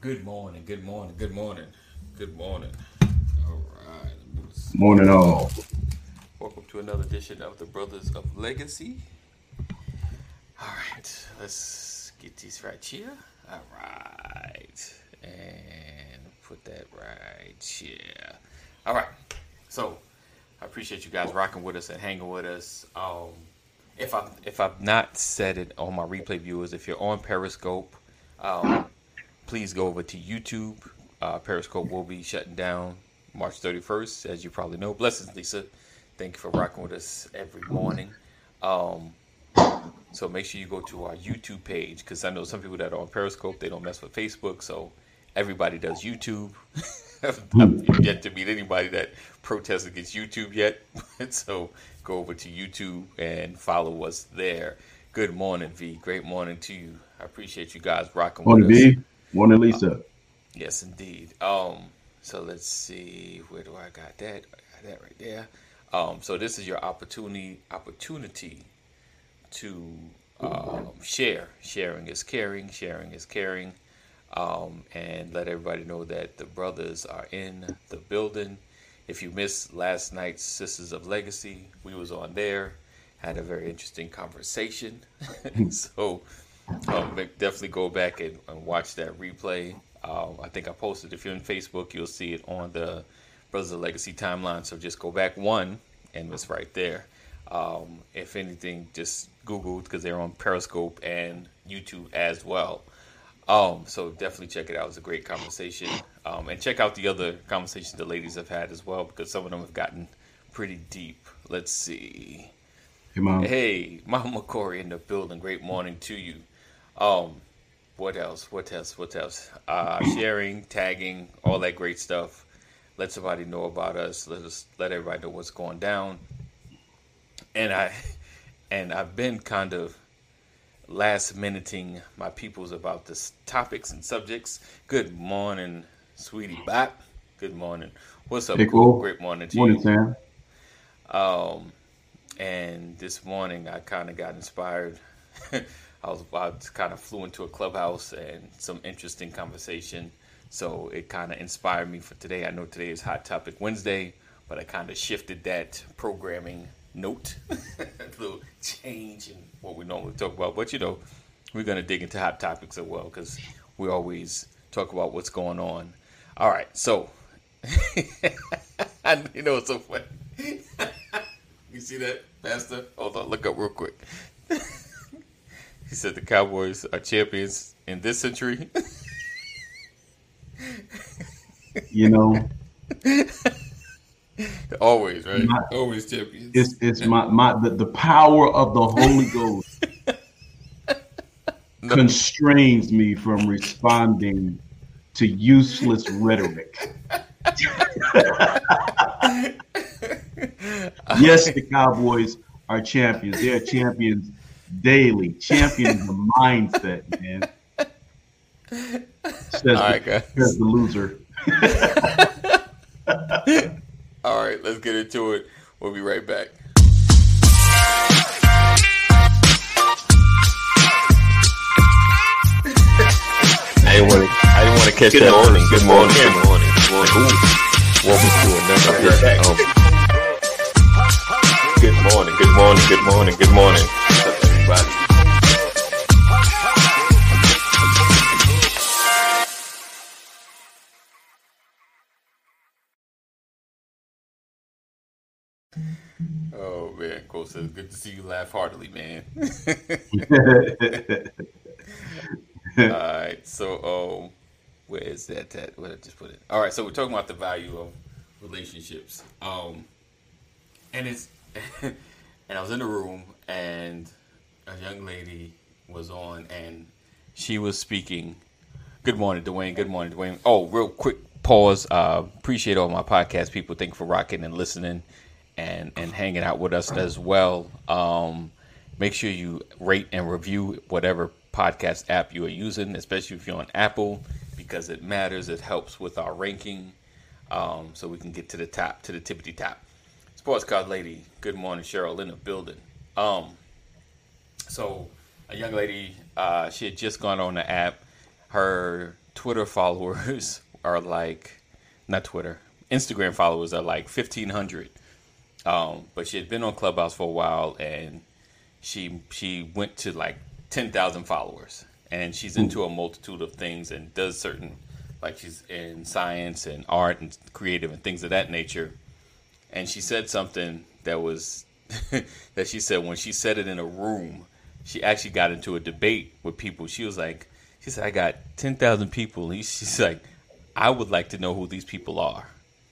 Good morning, good morning, good morning, good morning. All right. Morning, all. Welcome to another edition of the Brothers of Legacy. All right, let's get these right here. All right, and put that right here. All right, so I appreciate you guys rocking with us and hanging with us. Um, if I if I've not said it on my replay viewers, if you're on Periscope, um, please go over to YouTube. Uh, Periscope will be shutting down March 31st, as you probably know. Blessings, Lisa. Thank you for rocking with us every morning. Um, so make sure you go to our YouTube page because I know some people that are on Periscope they don't mess with Facebook. So everybody does YouTube. I've yet to meet anybody that protests against YouTube yet. so go over to YouTube and follow us there. Good morning, V. Great morning to you. I appreciate you guys rocking Morning, with us. B. Morning, Lisa. Yes, indeed. Um, so let's see, where do I got that? I got that right there. Um, so this is your opportunity opportunity to um, share. Sharing is caring. Sharing is caring. Um, and let everybody know that the brothers are in the building. If you missed last night's Sisters of Legacy, we was on there. Had a very interesting conversation. so um, definitely go back and, and watch that replay. Um, I think I posted. If you're on Facebook, you'll see it on the Brothers of Legacy timeline. So just go back one, and it's right there. Um, if anything, just Google because they're on Periscope and YouTube as well. Um, so definitely check it out. It was a great conversation. Um, and check out the other conversations the ladies have had as well because some of them have gotten pretty deep. Let's see. Hey, Mom. Hey, Mama Corey in the building. Great morning to you. Um, what else? What else? What else? Uh, sharing, tagging, all that great stuff. Let somebody know about us. Let us let everybody know what's going down. And I and I've been kind of last minuting my peoples about this topics and subjects. Good morning, sweetie Bop. Good morning. What's up, Hey, cool? cool. Great morning to Morning, you. Sam. Um, and this morning I kind of got inspired. I was I kind of flew into a clubhouse and some interesting conversation. So it kind of inspired me for today. I know today is Hot Topic Wednesday, but I kind of shifted that programming note, a little change in what we normally talk about. But you know, we're gonna dig into hot topics as well because we always talk about what's going on. All right, so you know it's so funny. you see that, Pastor? Hold on, look up real quick. He said the Cowboys are champions in this century. You know, Always, right? My- Always champions. it's it's my my the, the power of the Holy Ghost No. constrains me from responding to useless rhetoric. yes, the Cowboys are champions. They are champions daily. Champions of mindset, man. Says, All right, the, guys. says the loser. All right, let's get into it. We'll be right back. I didn't want to. I didn't want to catch Good that. morning, good morning, Good good morning, good morning. Welcome to another edition of. Good morning, good morning, good morning, good morning. Everybody? Oh man, Cole says, "Good to see you laugh heartily, man." All right, so um, where is that? At? Where did I just put it? All right, so we're talking about the value of relationships. Um, and it's and I was in the room and a young lady was on and she was speaking. Good morning, Dwayne. Good morning, Dwayne. Oh, real quick pause. Uh, appreciate all my podcast people. Thank you for rocking and listening and and hanging out with us as well. Um, make sure you rate and review whatever podcast app you are using, especially if you're on Apple, because it matters. It helps with our ranking, um, so we can get to the top, to the tippity top. Sports card lady, good morning, Cheryl in the building. Um, so a young lady, uh, she had just gone on the app. Her Twitter followers are like, not Twitter, Instagram followers are like fifteen hundred. Um, but she had been on Clubhouse for a while, and she she went to like ten thousand followers, and she's into a multitude of things and does certain like she's in science and art and creative and things of that nature. And she said something that was that she said when she said it in a room, she actually got into a debate with people. She was like, she said, I got 10,000 people. She's like, I would like to know who these people are.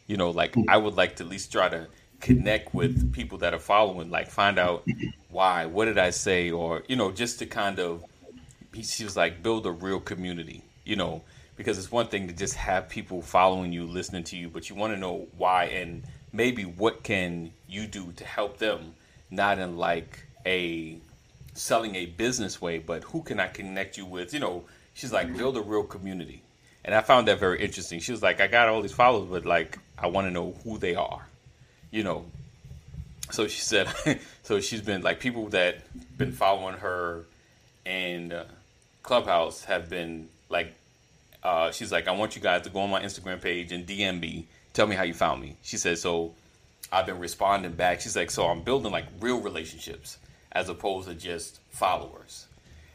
You know, like I would like to at least try to connect with people that are following, like find out why, what did I say, or, you know, just to kind of, she was like, build a real community, you know, because it's one thing to just have people following you, listening to you, but you want to know why and maybe what can you do to help them, not in like a selling a business way, but who can I connect you with? You know, she's like build a real community, and I found that very interesting. She was like, I got all these followers, but like I want to know who they are, you know. So she said, so she's been like people that been following her and uh, Clubhouse have been like uh, she's like, I want you guys to go on my Instagram page and DM me. Tell me how you found me. She said, so I've been responding back. She's like, so I'm building like real relationships as opposed to just followers.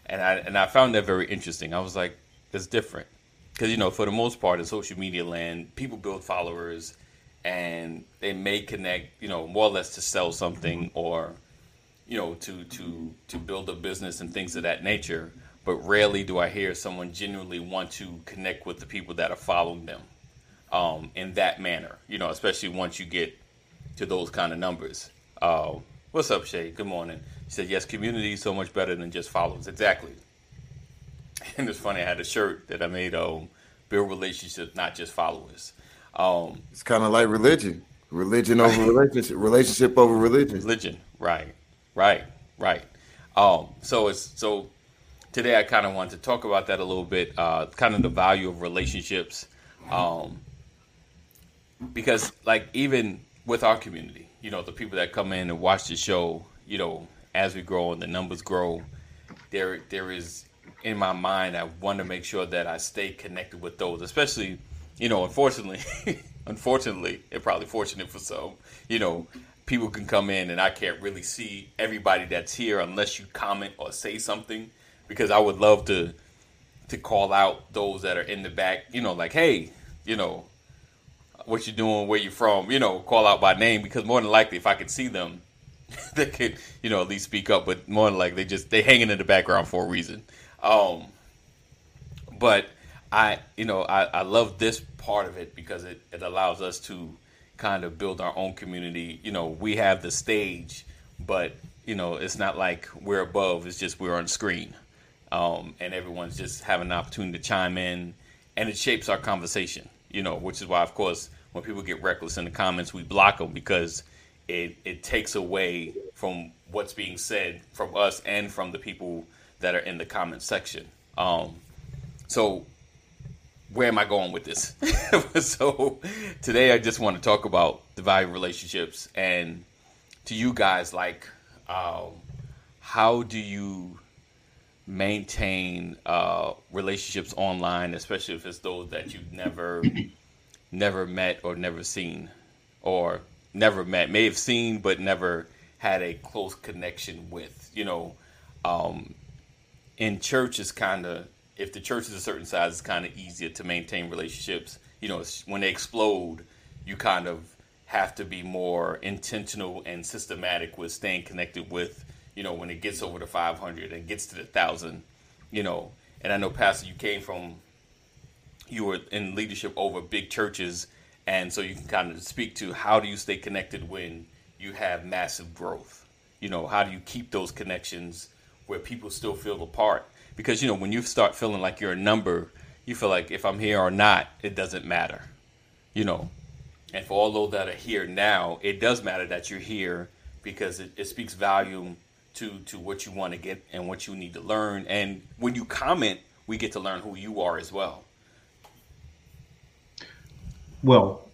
And I and I found that very interesting. I was like, it's different because you know, for the most part in social media land, people build followers and they may connect, you know, more or less to sell something or you know to to to build a business and things of that nature but rarely do I hear someone genuinely want to connect with the people that are following them um, in that manner. You know, especially once you get to those kind of numbers. Uh, what's up, Shay? Good morning. He said, "Yes, community is so much better than just followers." Exactly. And it's funny. I had a shirt that I made. Um, build relationships, not just followers. Um, it's kind of like religion. Religion over relationship. Relationship over religion. Religion. Right. Right. Right. Um, so it's so today I kind of want to talk about that a little bit, uh, kind of the value of relationships, um, because like even with our community, you know, the people that come in and watch the show, you know, as we grow and the numbers grow, there there is in my mind I want to make sure that I stay connected with those, especially, you know, unfortunately, unfortunately, and probably fortunate for some, you know, people can come in and I can't really see everybody that's here unless you comment or say something because I would love to to call out those that are in the back, you know, like, hey, you know, what you doing, where you from, you know, call out by name because more than likely if I could see them, they could, you know, at least speak up, but more likely they just they hanging in the background for a reason. Um but I you know, I, I love this part of it because it, it allows us to kind of build our own community. You know, we have the stage, but you know, it's not like we're above, it's just we're on screen um, and everyone's just having an opportunity to chime in, and it shapes our conversation. You know, which is why, of course, when people get reckless in the comments, we block them because it it takes away from what's being said from us and from the people that are in the comment section. Um, so where am I going with this? so today I just want to talk about the value of relationships and to you guys, like, um, how do you maintain uh, relationships online, especially if it's those that you've never never met or never seen, or never met, may have seen but never had a close connection with. You know, um, in church is kind of if the church is a certain size, it's kind of easier to maintain relationships. You know, when they explode, you kind of have to be more intentional and systematic with staying connected with you know, when it gets over the 500 and gets to the 1,000, you know. And I know, Pastor, you came from, you were in leadership over big churches. And so you can kind of speak to how do you stay connected when you have massive growth? You know, how do you keep those connections where people still feel a part? Because, you know, when you start feeling like you're a number, you feel like if I'm here or not, it doesn't matter, you know. And for all those that are here now, it does matter that you're here because it, it speaks volume to to what you want to get and what you need to learn. And when you comment, we get to learn who you are as well. Well,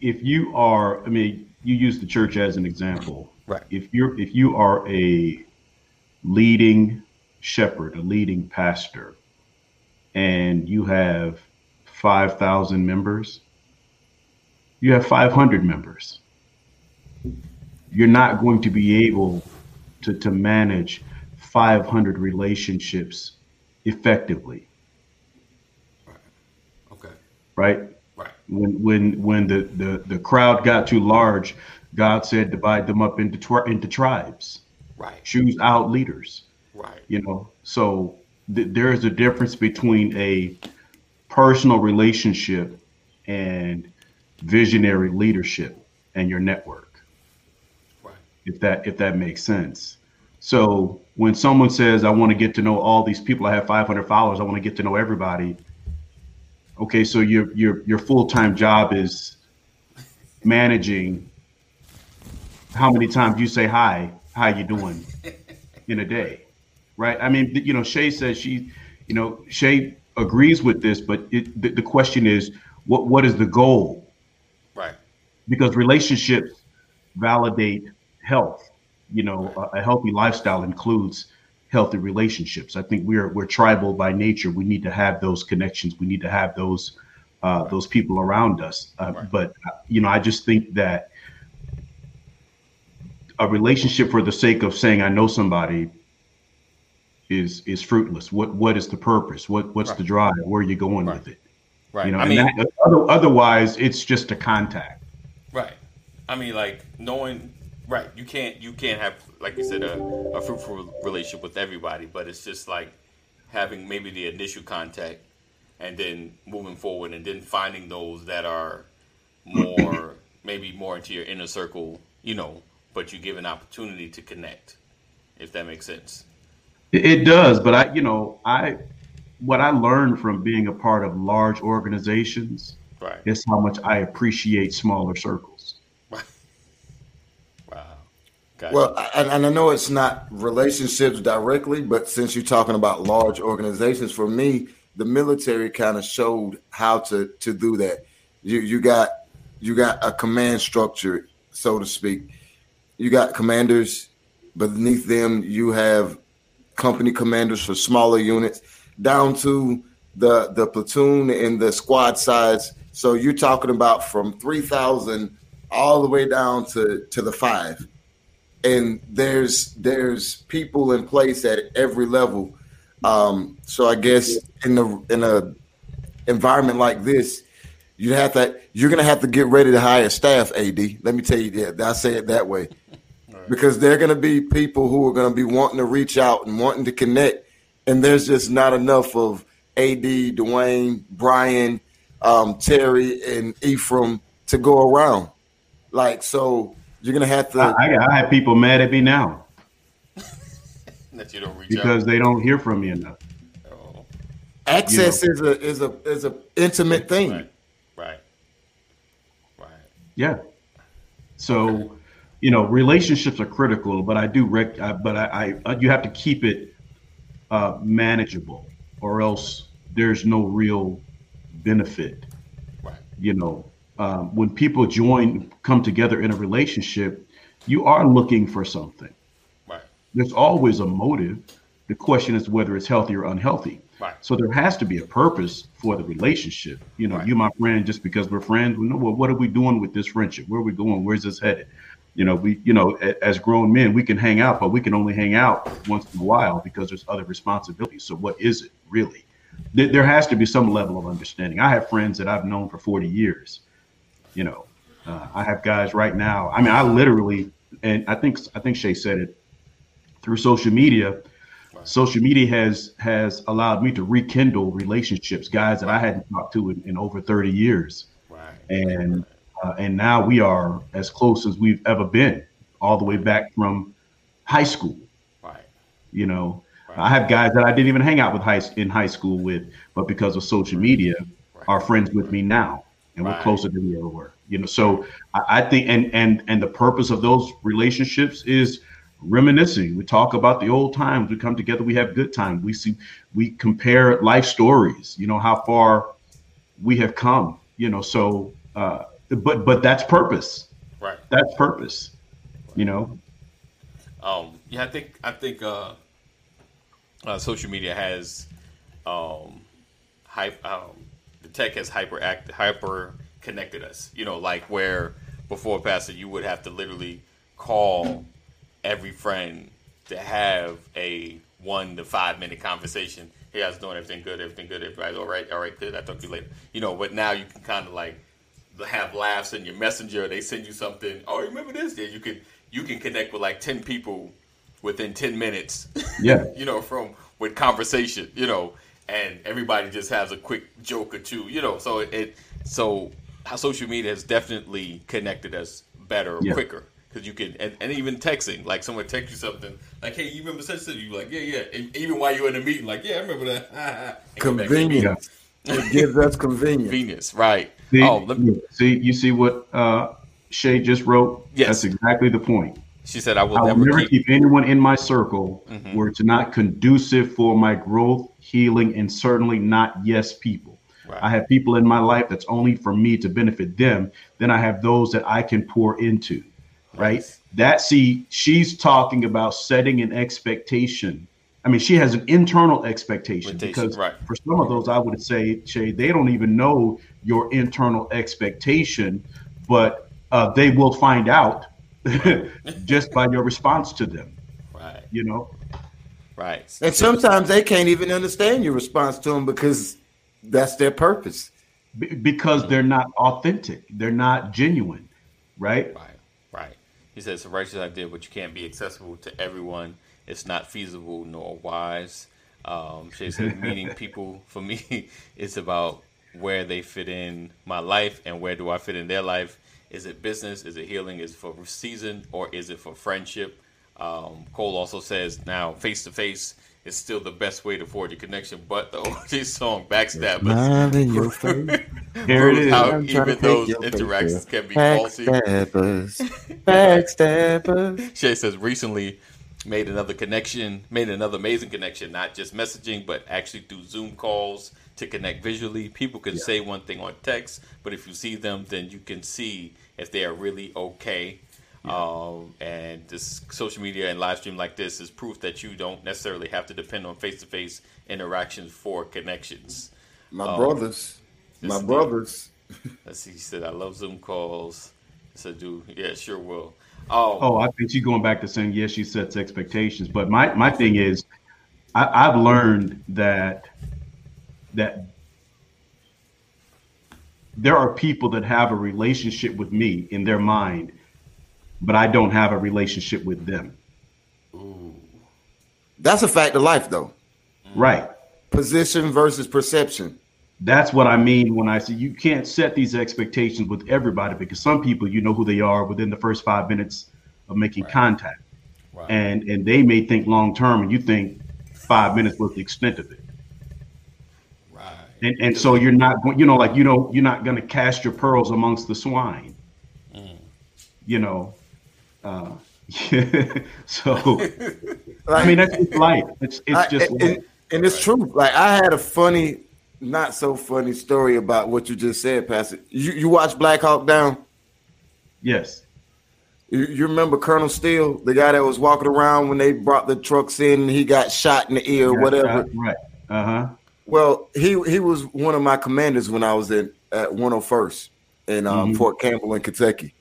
if you are, I mean, you use the church as an example. Right. If you're if you are a leading shepherd, a leading pastor, and you have 5,000 members, you have 500 members. You're not going to be able to, to manage 500 relationships effectively, Right. Okay. right? Right. When when when the, the, the crowd got too large, God said divide them up into twi- into tribes, Right. choose out leaders. Right. you know so th- there is a difference between a personal relationship and visionary leadership and your network Right. if that if that makes sense so when someone says i want to get to know all these people i have 500 followers i want to get to know everybody okay so your your your full-time job is managing. How many times you say hi how you doing in a day right? I mean you know shay says she you know shay agrees with this but it, the, the question is what what is the goal? Right. because relationships validate health you know a, a healthy lifestyle includes healthy relationships i think we're we're tribal by nature we need to have those connections we need to have those uh, those people around us uh, Right. but you know i just think that a relationship for the sake of saying i know somebody is is fruitless what what is the purpose what what's Right. the drive where are you going Right. with it Right. you know I mean, that, other, otherwise it's just a contact right. I mean, like knowing. Right. You can't. You can't have, like you said, a, a fruitful relationship with everybody. But it's just like having maybe the initial contact, and then moving forward, and then finding those that are more, maybe more into your inner circle. You know, but you give an opportunity to connect. If that makes sense. It, does, but I, you know, I, what I learned from being a part of large organizations Right. is how much I appreciate smaller circles. Right. Wow. Gotcha. Well, and, and I know it's not relationships directly, but since you're talking about large organizations, for me, the military kind of showed how to to do that. You you got you got a command structure, so to speak. You got commanders beneath them. You have company commanders for smaller units, down to the the platoon and the squad size. So you're talking about from three thousand all the way down to to the five and there's there's people in place at every level. Um, so I guess in the in a environment like this, you have to you're gonna have to get ready to hire staff. Ad, let me tell you that. I say it that way because there are gonna be people who are gonna be wanting to reach out and wanting to connect, and there's just not enough of Ad, Dwayne, Brian, um, Terry, and Ephraim to go around. Like so, you're gonna have to. I, I, I have people mad at me now that you don't reach because out. they don't hear from me enough. Oh, access is a is a is a intimate thing. right. Right. Right. Yeah. So, you know, relationships are critical, but I do rec. I, but I, I, you have to keep it uh, manageable, or else there's no real benefit. Right. You know, um, when people join, come together in a relationship, you are looking for something. Right. There's always a motive. The question is whether it's healthy or unhealthy. Right. So there has to be a purpose for the relationship. You know, Right. you my friend just because we're friends. We know well, what are we doing with this friendship? Where are we going? Where's this headed? You know, we you know, as grown men, we can hang out, but we can only hang out once in a while because there's other responsibilities. So what is it really? There, there has to be some level of understanding. I have friends that I've known for 40 years. You know, uh, I have guys right now. I mean, I literally, and I think I think Shay said it through social media social media has has allowed me to rekindle relationships guys that i hadn't talked to in, in over 30 years Right. and uh, and now we are as close as we've ever been all the way back from high school Right. you know Right. i have guys that i didn't even hang out with high in high school with but because of social media Right. are friends with me now and we're closer than we ever were you know so I, I think and and and the purpose of those relationships is reminiscing. We talk about the old times. We come together. We have good times. We see we compare life stories you know how far we have come you know so uh but but that's purpose. Right. that's purpose you know? Um, yeah, I think I think uh, uh, social media has um, hype. Um, tech has hyper act, hyper connected us. You know, like where before Pastor, you would have to literally call every friend to have a one to five minute conversation. Hey, I was doing everything good, everything good, everybody's all right, all right, good. I'll talk to you later. You know, but now you can kind of like have laughs in your messenger. They send you something. Oh, remember this? Yeah, you can you can connect with like ten people within ten minutes. Yeah. you know, from with conversation. You know, and everybody just has a quick joke or two. You know, so it so how social media has definitely connected us better, Yeah. quicker. Because you can, and, and even texting, like someone texts you something, like, "Hey, you remember such and such?" You like, "Yeah, yeah." And even while you're in a meeting, like, "Yeah, I remember that." And go back to. Convenience. It gives us convenience. Convenience, right? See, oh, let me, see, you see what uh, Shay just wrote? Yes. That's exactly the point. She said, "I will I will never, never keep." keep anyone in my circle Mhm. where it's not conducive for my growth, healing, and certainly not yes people. Right. I have people in my life that's only for me to benefit them. Then I have those that I can pour into, right? That see, she's talking about setting an expectation. I mean, she has an internal expectation Expectation, because right. for some of those, I would say, Shay, they don't even know your internal expectation, but uh, they will find out just by your response to them. right, You know, right. And sometimes they can't even understand your response to them because that's their purpose. B- because they're not authentic, they're not genuine, right? Right, right. He says it's a righteous idea, but you can't be accessible to everyone. It's not feasible nor wise. Um, Shay said, meeting people for me is about where they fit in my life and where do I fit in their life. Is it business? Is it healing? Is it for season or is it for friendship? Um, Cole also says now face to face is still the best way to forge a connection, but the O'Jays song Backstabbers Smile in your face. Here it is. how even those interactions can be faulty. Backstabbers. Backstabbers. Shay says recently made another connection, made another amazing connection, not just messaging, but actually through Zoom calls to connect visually. People can say one thing on text, but if you see them, then you can see if they are really okay. Um, and this social media and live stream like this is proof that you don't necessarily have to depend on face to face interactions for connections. My Oh. brothers. My Yes, brothers. Let's see. He said, "I love Zoom calls." I said, "Do yeah, sure will." Oh, Oh, I think she's going back to saying yes, she sets expectations. But my my thing is, I, I've learned that that there are people that have a relationship with me in their mind, but I don't have a relationship with them. Ooh. That's a fact of life, though. Right. Position versus perception. That's what I mean when I say you can't set these expectations with everybody because some people you know who they are within the first five minutes of making contact. Right. And and they may think long term and you think five minutes was the extent of it. Right. And and so you're not going you know, like you know, you're not gonna cast your pearls amongst the swine. You know. Uh so I mean that's just life. It's it's I- just and, life. and it's true. Like I had a funny, not so funny story about what you just said, Pastor. You you watch Black Hawk Down? yes. You, you remember Colonel Steele, the guy that was walking around when they brought the trucks in and he got shot in the ear or whatever. Uh, right. Uh-huh. Well, he he was one of my commanders when I was in at 101st in um, Mhm. Fort Campbell in Kentucky.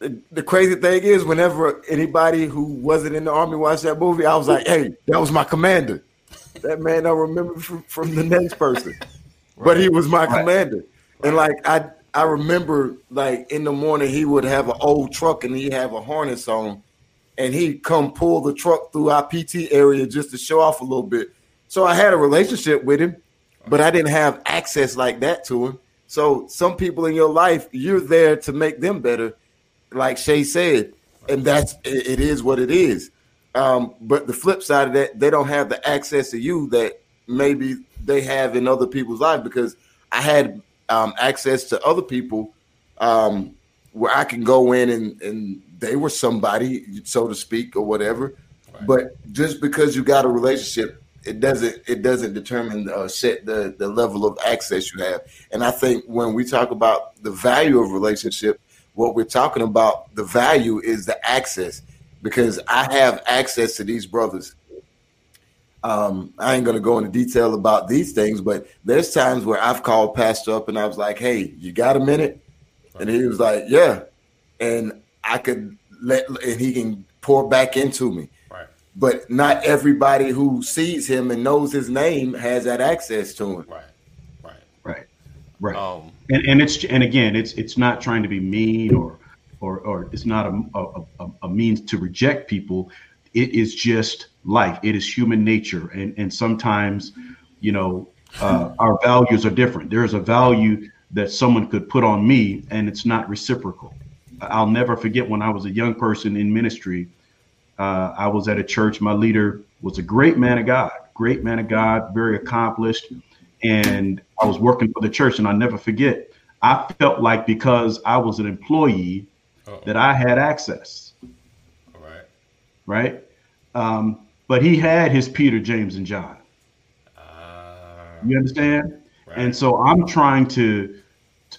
The, the crazy thing is, whenever anybody who wasn't in the army watched that movie, I was like, "Hey, that was my commander." That man I remember from, from the next person, but he was my Right. commander. And like I I remember, like in the morning, he would have an old truck and he'd have a harness on, and he'd come pull the truck through our PT area just to show off a little bit. So I had a relationship with him, but I didn't have access like that to him. So some people in your life, you're there to make them better, like Shay said, and that's it, is what it is. Um, but the flip side of that, they don't have the access to you that maybe they have in other people's lives because I had um, access to other people um, where I can go in and, and they were somebody, so to speak, or whatever. But just because you got a relationship, it doesn't it doesn't determine uh, set the the level of access you have. And I think when we talk about the value of relationship, what we're talking about the value is the access because I have access to these brothers. Um, I ain't gonna go into detail about these things, but there's times where I've called Pastor up and I was like, "Hey, you got a minute?" And he was like, "Yeah," and I could let and he can pour back into me. Right. But not everybody who sees him and knows his name has that access to him. Right. Right. Right. Right. Um. and, and it's and again it's it's not trying to be mean or or or it's not a, a, a, a means to reject people it is just life it is human nature and and sometimes you know uh, our values are different there's a value that someone could put on me and it's not reciprocal i'll never forget when i was a young person in ministry uh, i was at a church my leader was a great man of god great man of god very accomplished and I was working for the church, and I never forget. I felt like because I was an employee Uh-oh. that I had access, All right. right? Um, but he had his Peter, James, and John. Uh, You understand? right. And so I'm trying to,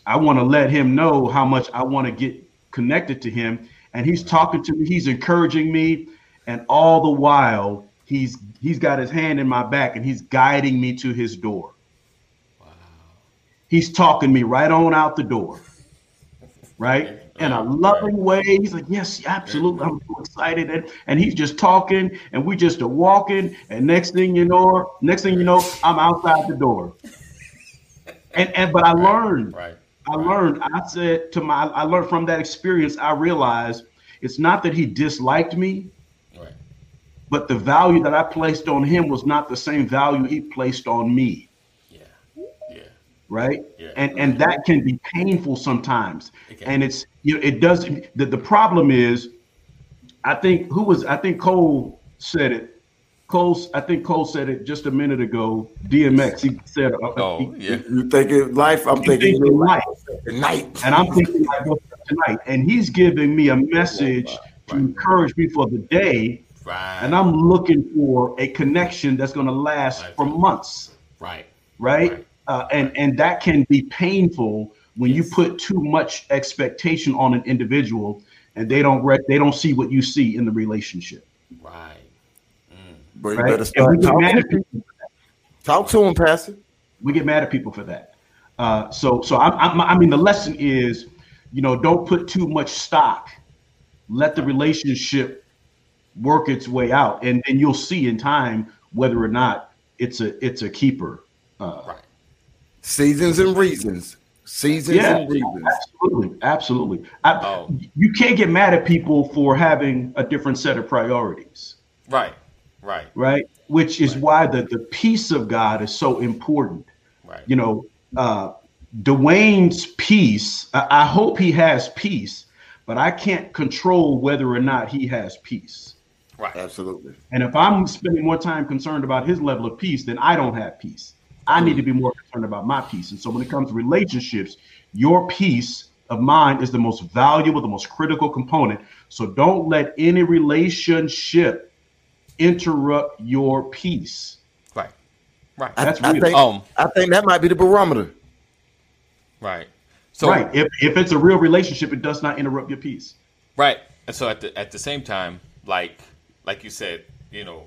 I want to let him know how much I want to get connected to him. And he's talking to me, he's encouraging me, and all the while he's he's got his hand in my back and he's guiding me to his door. wow. He's talking me right on out the door, right? In a loving way. He's like, Yes, absolutely. I'm so excited. And, and he's just talking, and we just are walking. And next thing you know, next thing you know, I'm outside the door. And and but I learned, Right. I learned, I said to my I learned from that experience, I realized it's not that he disliked me, Right. but the value that I placed on him was not the same value he placed on me. Yeah. Yeah. right? Yeah. And and that can be painful sometimes. It. And it's you know it does the, the problem is I think who was I think Cole said it. Cole I think Cole said it just a minute ago. DMX he said uh, Oh, he- yeah. You thinking life? I'm thinking thinking life. night. And I'm thinking like tonight. And he's giving me a message to encourage me for the day. Right. And I'm looking for a connection that's gonna last for months. right. right? Right. Uh, and and that can be painful when you put too much expectation on an individual and they don't re- they don't see what you see in the relationship, Right. But you right? better And we start get mad talking. at. Talk to him, Pastor. We get mad at people for that. Uh, so so I, I, I mean the lesson is, you know, don't put too much stock. Let the relationship work its way out, and then you'll see in time whether or not it's a it's a keeper. Uh, Right. Seasons and reasons. Seasons Yeah, and reasons. absolutely, absolutely. I, Oh. You can't get mad at people for having a different set of priorities, Right. Right. right? Which is Right. why the the peace of God is so important. Right. You know, uh, Dwayne's peace. I, I hope he has peace, but I can't control whether or not he has peace. Right. Absolutely. And if I'm spending more time concerned about his level of peace, then I don't have peace. I need to be more concerned about my peace. And so when it comes to relationships, your peace of mind is the most valuable, the most critical component. So don't let any relationship interrupt your peace. Right. Right. That's I real. think Um. I think that might be the barometer. Right. So right. If, if it's a real relationship, it does not interrupt your peace. Right. And so at the at the same time, like like you said, you know,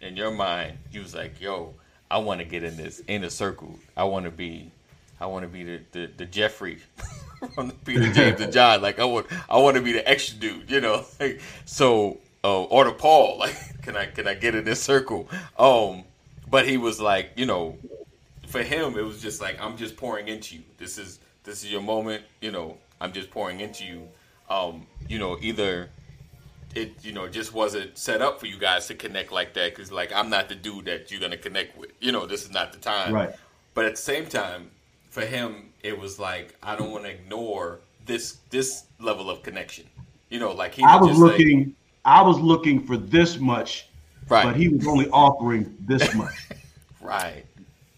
in your mind, you was like, yo, I want to get in this inner circle. I want to be I want to be the, the, the Jeffrey from the Peter James and John. Like I want I want to be the extra dude, you know. Like, so uh, or to Paul, like can I can I get in this circle? Um but he was like, you know, for him it was just like I'm just pouring into you. This is this is your moment, you know, I'm just pouring into you. Um, you know, either it you know just wasn't set up for you guys to connect like that because like I'm not the dude that you're gonna connect with. You know, this is not the time. Right. But at the same time, for him, it was like I don't want to ignore this this level of connection. You know, like he I was just like- looking, I was looking for this much, right, but he was only offering this much. right,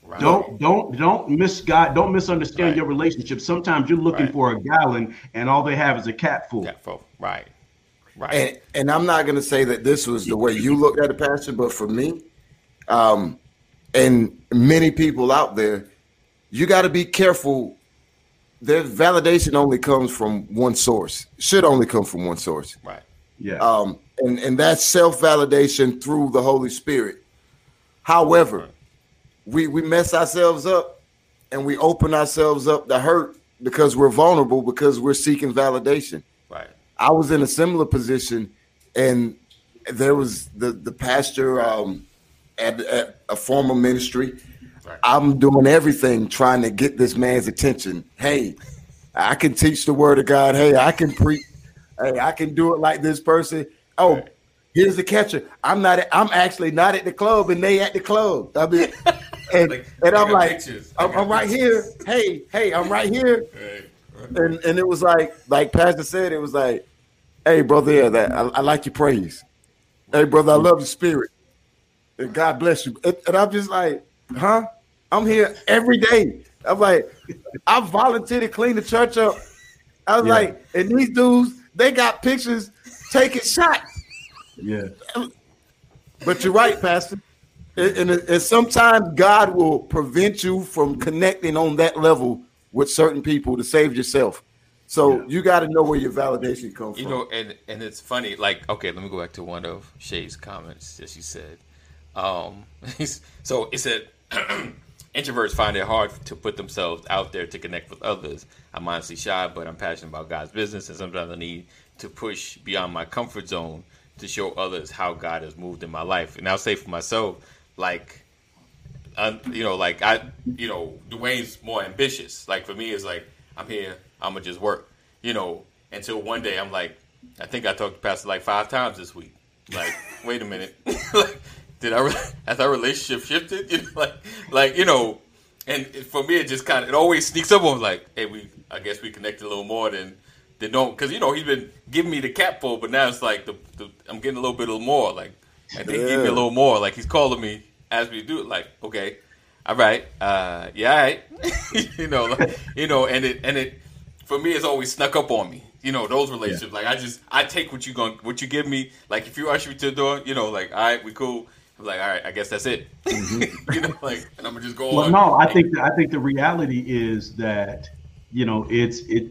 right. Don't don't don't misguide don't misunderstand Right. your relationship. Sometimes you're looking Right. for a gallon and all they have is a cat full. Yeah, fo- right, right, And and I'm not going to say that this was the way you looked at it, Pastor, but for me, um, and many people out there, you got to be careful. Their validation only comes from one source. Should only come from one source. right, Yeah. Um, and and that's self validation through the Holy Spirit. However, we we mess ourselves up and we open ourselves up to hurt because we're vulnerable because we're seeking validation. Right. I was in a similar position, and there was the the pastor um, at, at a former ministry. Right. I'm doing everything trying to get this man's attention. Hey, I can teach the word of God. Hey, I can preach. Hey, I can do it like this person. Oh, Right. here's the catcher. I'm not. At, I'm actually not at the club, and they at the club. I mean, and, Like, and I'm like. I'm, I'm right here. Hey, hey, I'm right here. Right. And and it was like, like Pastor said, it was like, hey, brother, yeah, that I, I like your praise. Hey, brother, I love your spirit. And God bless you. And, and I'm just like, huh? I'm here every day. I'm like, I volunteered to clean the church up. I was Yeah. like, and these dudes, they got pictures taking shots. Yeah. But you're right, Pastor. And, and, and sometimes God will prevent you from connecting on that level with certain people to save yourself. So Yeah. you got to know where your validation comes You from. You know, and and it's funny. Like, okay, let me go back to one of Shay's comments that she said. Um, so it said, introverts find it hard to put themselves out there to connect with others. I'm honestly shy, but I'm passionate about God's business, and sometimes I need to push beyond my comfort zone to show others how God has moved in my life. And I'll say for myself, like um, you know, like I, you know, Dwayne's more ambitious. Like for me, it's like I'm here, I'm gonna just work, you know. Until one day, I'm like, I think I talked to Pastor like five times this week. Like, wait a minute, like, did I? re- Has our relationship shifted? You know, like, like you know, and for me, it just kind of it always sneaks up on me, like, hey, we, I guess we connected a little more than. than don't because you know he's been giving me the cap full, but now it's like the, the I'm getting a little bit more. Like I think he gave me a little more. Like he's calling me, as we do it. Like okay, all right, uh, yeah, all right. you know, like, you know, and it and it for me it's always snuck up on me. You know, those relationships. Like I just I take what you going what you give me. Like if you usher me to the door, you know, like all right, we cool. I'm like all right, I guess that's it. Mm-hmm. you know, like and I'm gonna just go Well, on. no, I think I think the reality is that you know it's it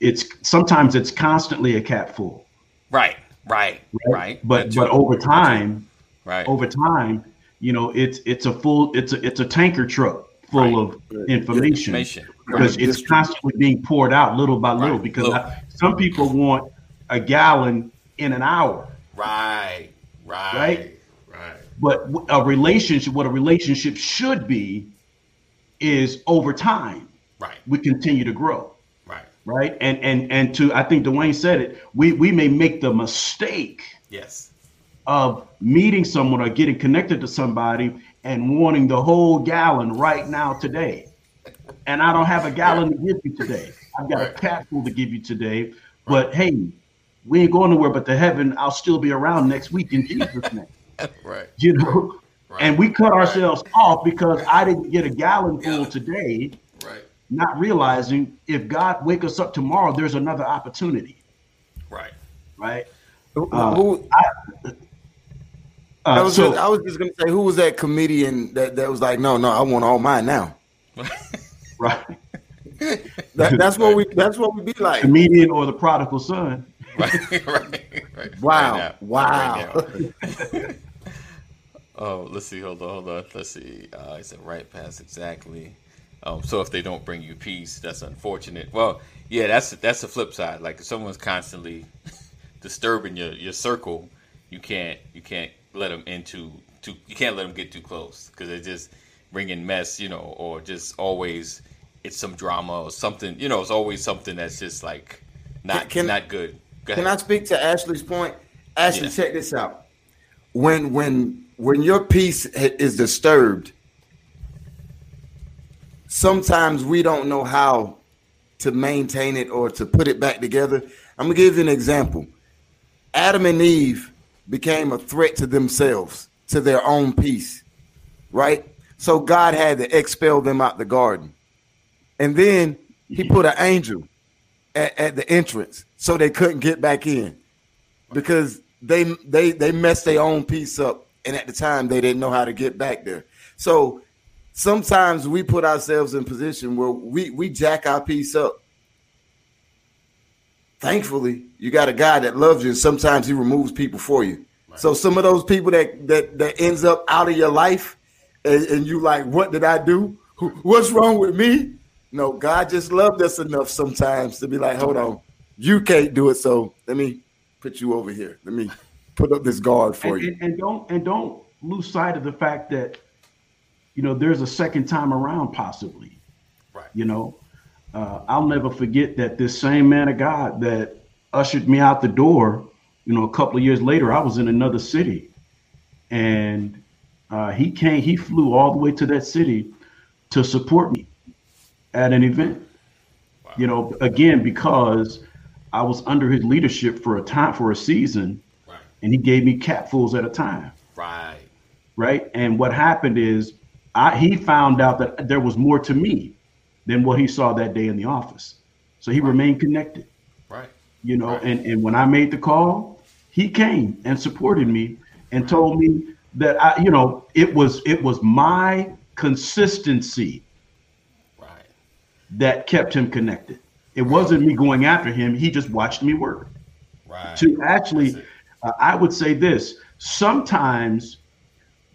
it's sometimes it's constantly a cap full, right, right, right. But but over time, right, over time, you know, it's it's a full it's a it's a tanker truck full Right. of information information. because Right. it's constantly being poured out little by little. Because Little. I, some people want a gallon in an hour, Right, right, Right? But a relationship, what a relationship should be, is over time Right, we continue to grow. right. right? And and and to I think Dwayne said it. We we may make the mistake Yes. of meeting someone or getting connected to somebody and wanting the whole gallon right now today. And I don't have a gallon to give you today. I've got a Right. cap full to give you today. But hey, we ain't going nowhere but to heaven. I'll still be around next week in Jesus' name. Right. You know. Right. And we cut ourselves off because I didn't get a gallon full today, Right. not realizing if God wake us up tomorrow, there's another opportunity, Right. right? Who- Uh, who- Uh, I was so, just, I was just gonna say, who was that comedian that, that was like, no, no, I want all mine now. right, That, that's what we that's what we be like. comedian or the prodigal son. Right. right. Right. Wow. Right now. Wow. Right now. Oh, let's see. Hold on. Hold on. Let's see. Uh, I said right past exactly. Um, so if they don't bring you peace, that's unfortunate. Well, yeah, that's that's the flip side. Like if someone's constantly disturbing your, your circle, you can't you can't let them into too you can't let them get too close because they just bringing mess, you know, or just always it's some drama or something. You know, it's always something that's just like not Can- not good. Go Can. I speak to Ashley's point? Ashley, Yeah. check this out. When when when your peace is disturbed, sometimes we don't know how to maintain it or to put it back together. I'm gonna give you an example. Adam and Eve became a threat to themselves, to their own peace, right? So God had to expel them out the garden. And then he put an angel at, at the entrance so they couldn't get back in because they they they messed their own peace up and at the time they didn't know how to get back there so sometimes we put ourselves in position where we we jack our peace up thankfully you got a guy that loves you and sometimes he removes people for you So some of those people that that that ends up out of your life, and, and you like, what did I do? What's wrong with me? No, God just loved us enough sometimes to be like, hold on, you can't do it. So let me put you over here. Let me put up this guard for and, you. And, and don't and don't lose sight of the fact that you know there's a second time around possibly. Right. You know, uh, I'll never forget that this same man of God that ushered me out the door. You know, a couple of years later, I was in another city, and uh, he came. He flew all the way to that city to support me at an event. Wow. You know, again because I was under his leadership for a time for a season. And he gave me capfuls at a time. Right. Right. And what happened is, I he found out that there was more to me than what he saw that day in the office. So he right. remained connected. Right. You know, right. and and when I made the call, he came and supported me and told me that I, you know, it was it was my consistency right. that kept him connected. It wasn't me going after him. He just watched me work. Right. To actually, uh, I would say this: sometimes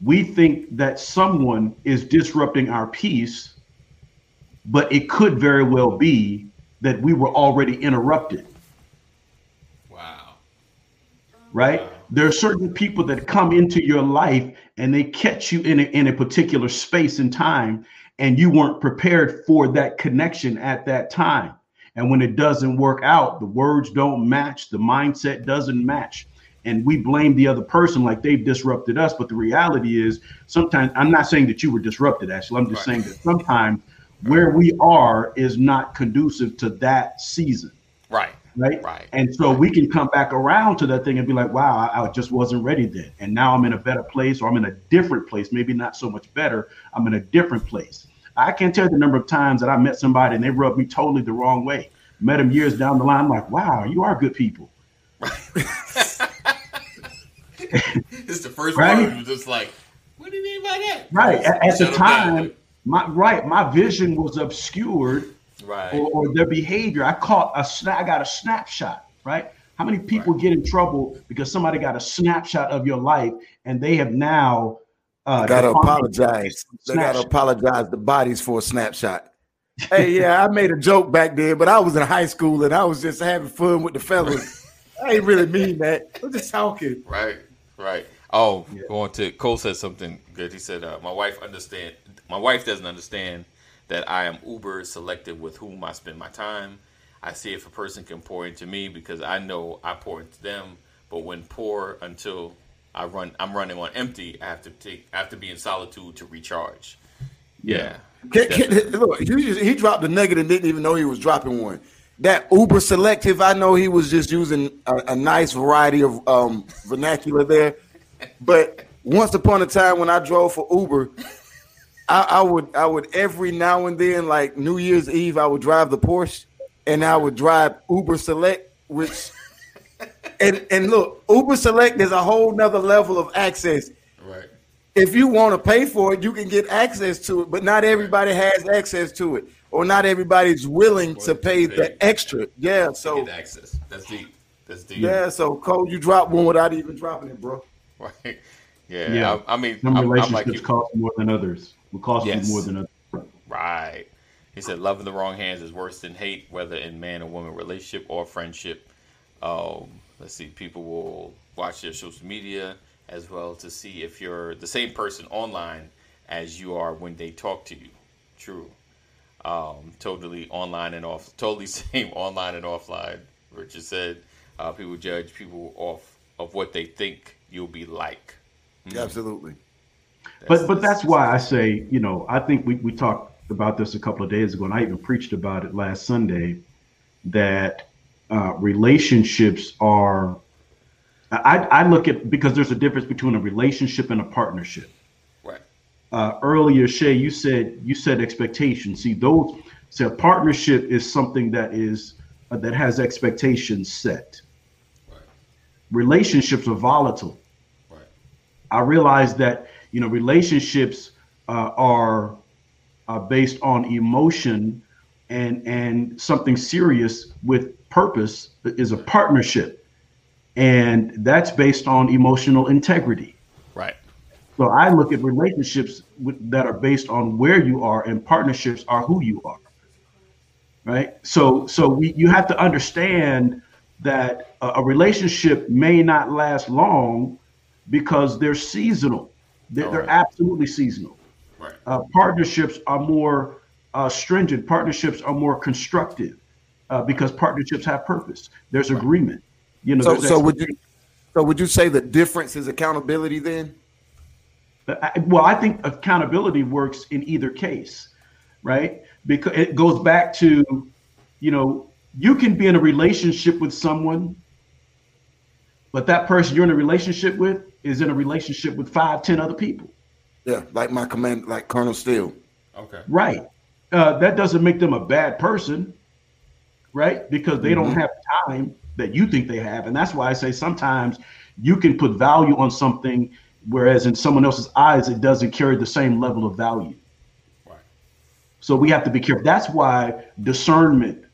we think that someone is disrupting our peace, but it could very well be that we were already interrupted. Wow. Right? Wow. There are certain people that come into your life and they catch you in a, in a particular space and time, and you weren't prepared for that connection at that time. And when it doesn't work out, the words don't match, the mindset doesn't match. And we blame the other person like they've disrupted us. But the reality is, sometimes I'm not saying that you were disrupted, actually. I'm just right. saying that sometimes where we are is not conducive to that season. Right. Right. Right. And so right. we can come back around to that thing and be like, wow, I, I, just wasn't ready then. And now I'm in a better place or I'm in a different place, maybe not so much better. I'm in a different place. I can't tell you the number of times that I met somebody and they rubbed me totally the wrong way. Met them years down the line. I'm like, wow, you are good people. it's the first right? one was just like, what do you mean by that? Right. At, at the time, my right, my vision was obscured. Right. Or, or their behavior. I caught a snap. I got a snapshot. Right. How many people right. get in trouble because somebody got a snapshot of your life and they have now uh, got to apologize. They got to apologize the bodies for a snapshot. hey, yeah, I made a joke back then, but I was in high school and I was just having fun with the fellas. I ain't really mean that. I'm just talking. Right, right. Oh, yeah. going to Cole said something good. He said, uh, "My wife understand. My wife doesn't understand that I am uber selective with whom I spend my time. I see if a person can pour into me because I know I pour into them. But when pour until I run, I'm running on empty. I have to take. I have to be in solitude to recharge. Yeah. Can, can, look, he, he dropped a nugget and didn't even know he was dropping one. That uber selective, I know he was just using a, a nice variety of um, vernacular there. But once upon a time, when I drove for Uber, I, I, would I would every now and then, like New Year's Eve, I would drive the Porsche, and I would drive Uber Select, which and and look, Uber Select is a whole nother level of access. Right. If you want to pay for it, you can get access to it, but not everybody has access to it, or not everybody's willing to pay the extra. Yeah, so access. That's deep. That's deep. Yeah, so Cole, you drop one without even dropping it, bro. Right. Yeah. Yeah. I, I mean, some I'm, relationships I'm like cost more than others. Will cost yes. you more than others. Right. He said, "Love in the wrong hands is worse than hate, whether in man or woman relationship or friendship." Um, let's see. People will watch their social media as well to see if you're the same person online as you are when they talk to you. True. Um, totally online and off. Totally same online and offline. Richard said, uh, "People judge people off of what they think you'll be like." Mm. Absolutely. That's, but but that's why I say, you know, I think we, we talked about this a couple of days ago, and I even preached about it last Sunday that uh, relationships are. I, I look at because there's a difference between a relationship and a partnership. Uh, earlier, Shay, you said you said expectations. See, those so partnership is something that is uh, that has expectations set. Right. Relationships are volatile. Right. I realize that you know relationships uh, are uh, based on emotion and and something serious with purpose is a partnership and that's based on emotional integrity. Right. So I look at relationships with, that are based on where you are, and partnerships are who you are. Right. So so we you have to understand that a, a relationship may not last long because they're seasonal. They're, they're absolutely seasonal. Right. Uh, partnerships are more uh, stringent. Partnerships are more constructive uh, because partnerships have purpose. There's agreement. You know. So, so would you, so would you say the difference is accountability then? I- Well, I think accountability works in either case, right? Because it goes back to, you know, you can be in a relationship with someone, but that person you're in a relationship with is in a relationship with five, ten other people, Yeah, like my command, like Colonel Steele. Okay. right? Uh, that doesn't make them a bad person, right? Because they don't have time that you think they have, and that's why I say sometimes you can put value on something, whereas in someone else's eyes it doesn't carry the same level of value. Right. So we have to be careful. That's why discernment,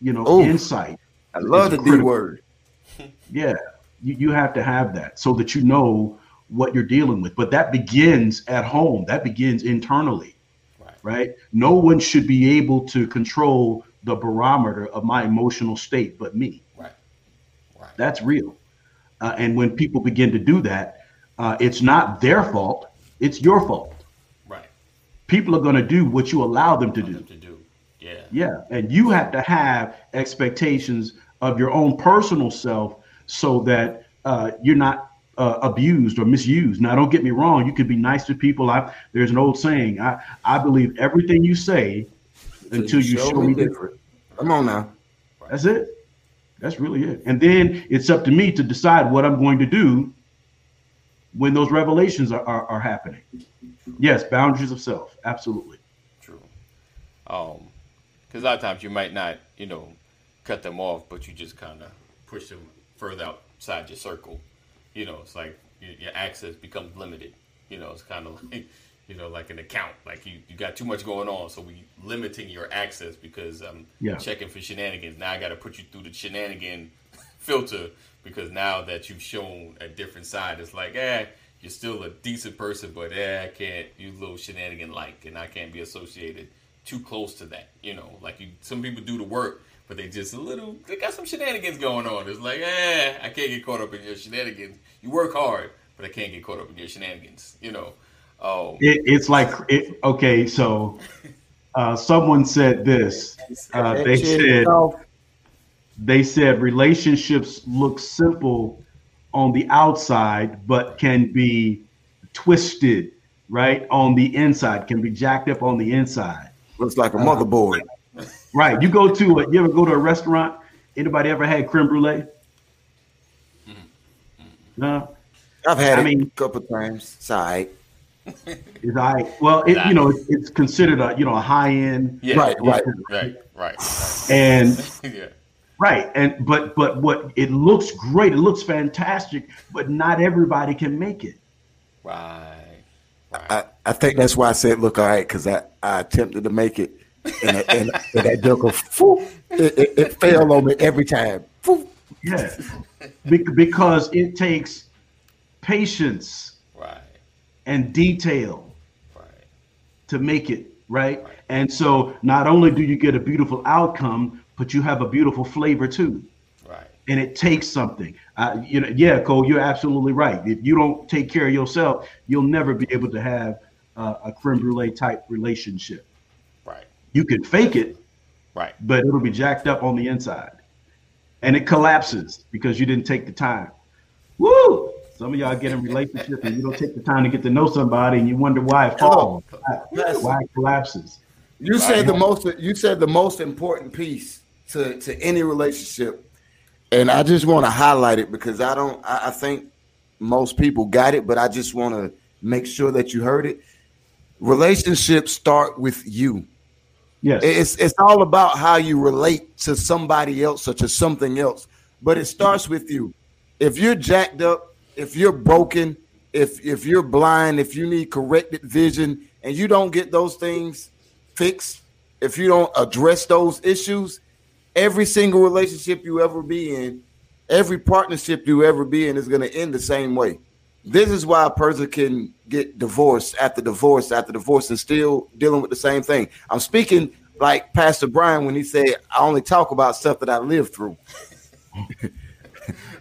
you know, Ooh. insight. I love is the D word. Yeah, you, you have to have that so that you know what you're dealing with. But that begins at home. That begins internally, Right. right? No one should be able to control the barometer of my emotional state but me. Right. Right. That's real. Uh, and when people begin to do that, uh, it's not their fault. It's your fault. right. People are going to do what you allow them to do. Something to do. Yeah. Yeah, and you have to have expectations of your own personal self so that uh, you're not uh, abused or misused. Now, don't get me wrong; you can be nice to people. I, there's an old saying: I, I believe everything you say until you show me different. Come on now. That's it. That's really it. And then it's up to me to decide what I'm going to do when those revelations are, are, are happening. Yes, boundaries of self. Absolutely. True. Um, because a lot of times you might not, you know, cut them off, but you just kind of push them further outside your circle. You know, it's like your, your access becomes limited. You know, it's kind of like, you know, like an account. Like you, you got too much going on, so we limiting your access because I'm Yeah. checking for shenanigans. Now I got to put you through the shenanigan filter because now that you've shown a different side, it's like, eh, you're still a decent person, but eh, I can't. You little shenanigan like, and I can't be associated too close to that. You know, like you, some people do the work, but they just a little. They got some shenanigans going on. It's like, eh, I can't get caught up in your shenanigans. You work hard, but I can't get caught up in your shenanigans. You know. Oh, It, it's like it, okay, so uh, someone said this. Uh, they said they said relationships look simple on the outside, but can be twisted right on the inside. Can be jacked up on the inside. looks like a uh, motherboard. Right. You go to a, you ever go to a restaurant? Anybody ever had creme brulee? Mm-hmm. No. I've had I it mean- a couple times. It's all right. Is I well, it, you know, it's considered a you know a high end, yeah, Right, right. right, right, right. and yeah, Right, and but but what it looks great, it looks fantastic, but not everybody can make it. right, right. I, I think that's why I said look all right because I, I attempted to make it and, that- and, and that joker phew, it, it, it fell on me every time. Phew. Yeah, Be- because it takes patience right, and detail right. to make it right. And so, not only do you get a beautiful outcome, but you have a beautiful flavor too. Right. And it takes something. Uh, you know, yeah, Cole, you're absolutely right. If you don't take care of yourself, you'll never be able to have uh, a creme brulee type relationship. Right. You can fake it, Right. but it'll be jacked up on the inside. And it collapses because you didn't take the time. Woo! Some of y'all get in relationships and you don't take the time to get to know somebody and you wonder why it falls, Yes. why it collapses. You said the most. You said the most important piece to to any relationship, and I just want to highlight it because I don't. I, I think most people got it, but I just want to make sure that you heard it. Relationships start with you. Yes. It's it's all about how you relate to somebody else or to something else, but it starts with you. If you're jacked up, if you're broken, if if you're blind, if you need corrected vision, and you don't get those things fixed, if you don't address those issues, every single relationship you ever be in every partnership you ever be in is going to end the same way. This is why a person can get divorced after divorce after divorce and still dealing with the same thing. I'm speaking like Pastor Brian when he said, I only talk about stuff that I lived through.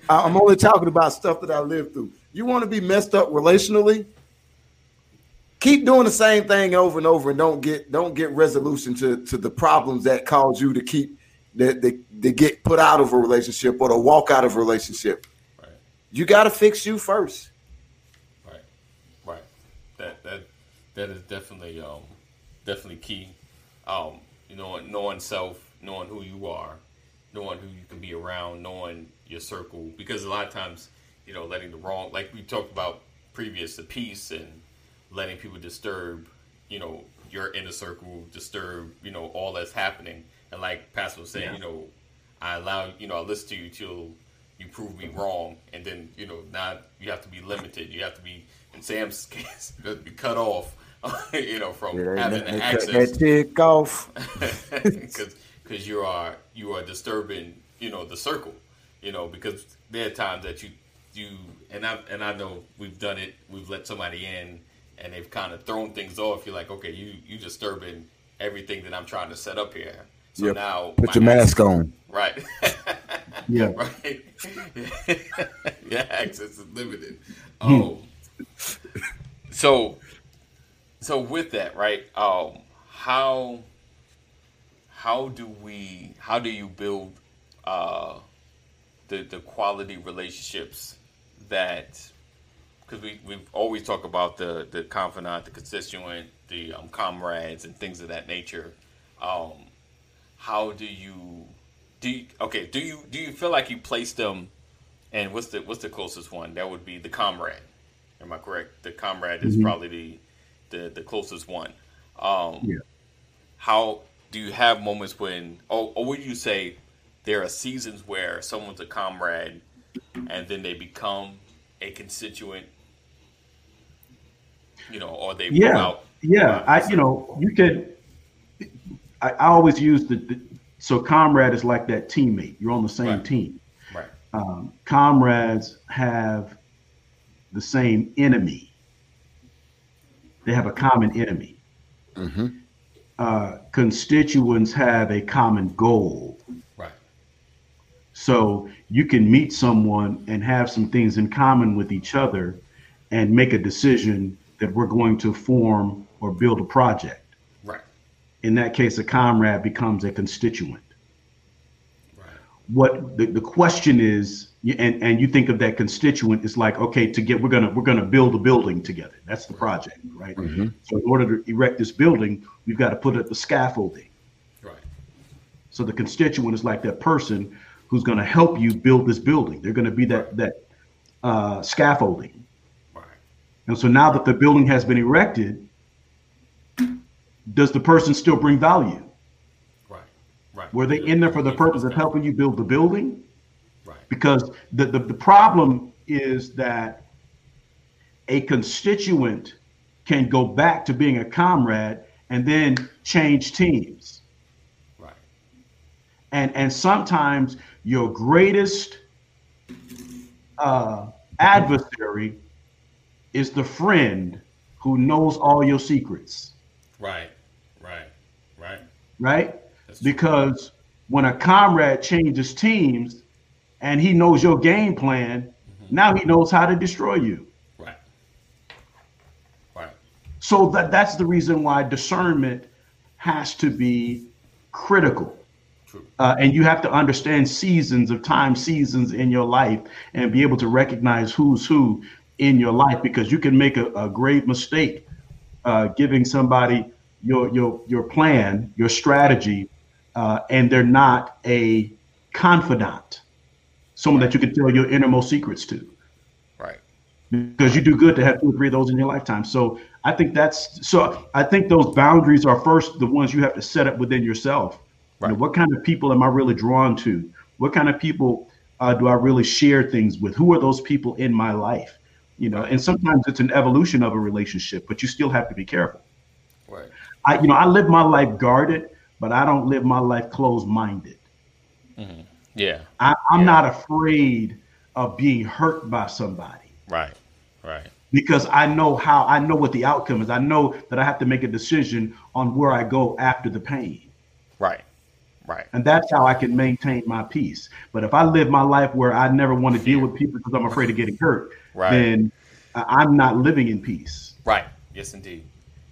I'm only talking about stuff that I lived through. You want to be messed up relationally? Keep doing the same thing over and over and don't get don't get resolution to, to the problems that cause you to keep that they, they get put out of a relationship or to walk out of a relationship. Right. You got to fix you first. Right. Right. That that that is definitely um definitely key. Um, you know, knowing self, knowing who you are, knowing who you can be around, knowing your circle. Because a lot of times, you know, letting the wrong like we talked about previous the peace and letting people disturb, you know, your inner circle, disturb, you know, all that's happening and like Pastor was saying, yeah. you know, I allow you know I listen to you till you prove me wrong, and then you know now you have to be limited. You have to be in Sam's case, be cut off. you know from yeah, having the access. That tick off because because you are you are disturbing you know the circle. You know because there are times that you you and I and I know we've done it. We've let somebody in and they've kind of thrown things off. You're like, okay, you you disturbing everything that I'm trying to set up here. So yep. now put your mask on. Right. yeah. Right. yeah, access is limited. Oh. so so with that, right? Um how how do we how do you build uh the the quality relationships that because we we always talk about the the confidant, the constituent, the um, comrades, and things of that nature. Um, how do you do you, okay do you do you feel like you place them and what's the what's the closest one? That would be the comrade. Am i correct? The comrade is mm-hmm. probably the, the the closest one. Um yeah. how do you have moments when or, or would you say there are seasons where someone's a comrade and then they become a constituent? You know or they yeah. yeah i you know you could I, I always use the, the, so comrade is like that teammate. You're on the same right. team. Right. Um, comrades have the same enemy. They have a common enemy. Mm-hmm. Uh, constituents have a common goal. Right. So you can meet someone and have some things in common with each other and make a decision that we're going to form or build a project in that case, a comrade becomes a constituent. Right. What the, the question is, and, and you think of that constituent, it's like, okay, to get we're gonna we're gonna build a building together. That's the project, right? Mm-hmm. So in order to erect this building, we've got to put up the scaffolding. Right. So the constituent is like that person who's going to help you build this building. They're going to be that that uh, scaffolding. Right. And so now that the building has been erected, does the person still bring value? Right. Right. Were they in there for the purpose of helping you build the building? Right. Because the, the, the problem is that a constituent can go back to being a comrade and then change teams. Right. And and sometimes your greatest uh, adversary is the friend who knows all your secrets. Right. Right. Right. That's because true. when a comrade changes teams and he knows your game plan, mm-hmm. now he knows how to destroy you. Right. Right. So that that's the reason why discernment has to be critical. Uh, and you have to understand seasons of time, seasons in your life, and be able to recognize who's who in your life because you can make a, a great mistake uh, giving somebody your your your plan, your strategy, uh, and they're not a confidant, someone that you can tell your innermost secrets to. Right. Because you do good to have two or three of those in your lifetime. So I think that's so. I think those boundaries are first the ones you have to set up within yourself. Right. You know, what kind of people am I really drawn to? What kind of people uh, do I really share things with? Who are those people in my life? You know, and sometimes it's an evolution of a relationship, but you still have to be careful. Right. I, you know, I live my life guarded, but I don't live my life closed minded. Mm-hmm. Yeah. I, I'm Yeah. not afraid of being hurt by somebody Right. Right. because I know how I know what the outcome is. I know that I have to make a decision on where I go after the pain. Right. Right. And that's how I can maintain my peace. But if I live my life where I never want to deal with people because I'm afraid of getting hurt, Right. then I'm not living in peace. Right. Yes, indeed.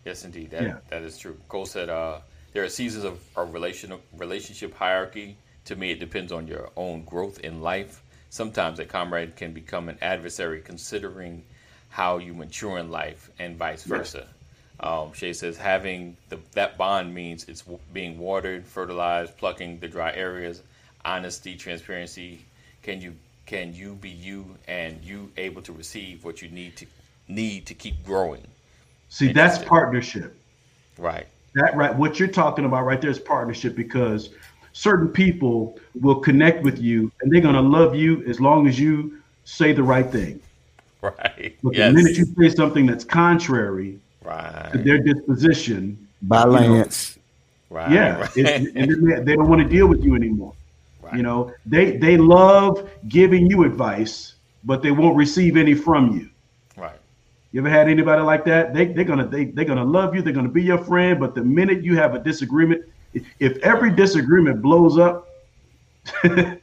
Yes, indeed. That Yeah. that is true. Cole said, uh, "There are seasons of, of relational relationship hierarchy. To me, it depends on your own growth in life. Sometimes a comrade can become an adversary, considering how you mature in life, and vice versa." Um, Shay says, "Having the, that bond means it's w- being watered, fertilized, plucking the dry areas, honesty, transparency. Can you can you be you, and you able to receive what you need to need to keep growing?" See, that's partnership. Right. That right, what you're talking about right there is partnership because certain people will connect with you and they're gonna love you as long as you say the right thing. Right. But yes. the minute you say something that's contrary to right. their disposition, By Lance. Right. yeah, Right. it, and then they, they don't want to deal with you anymore. Right. You know, they they love giving you advice, but they won't receive any from you. You ever had anybody like that? They they're gonna they they're gonna love you. They're gonna be your friend. But the minute you have a disagreement, if, every disagreement blows up, Yeah.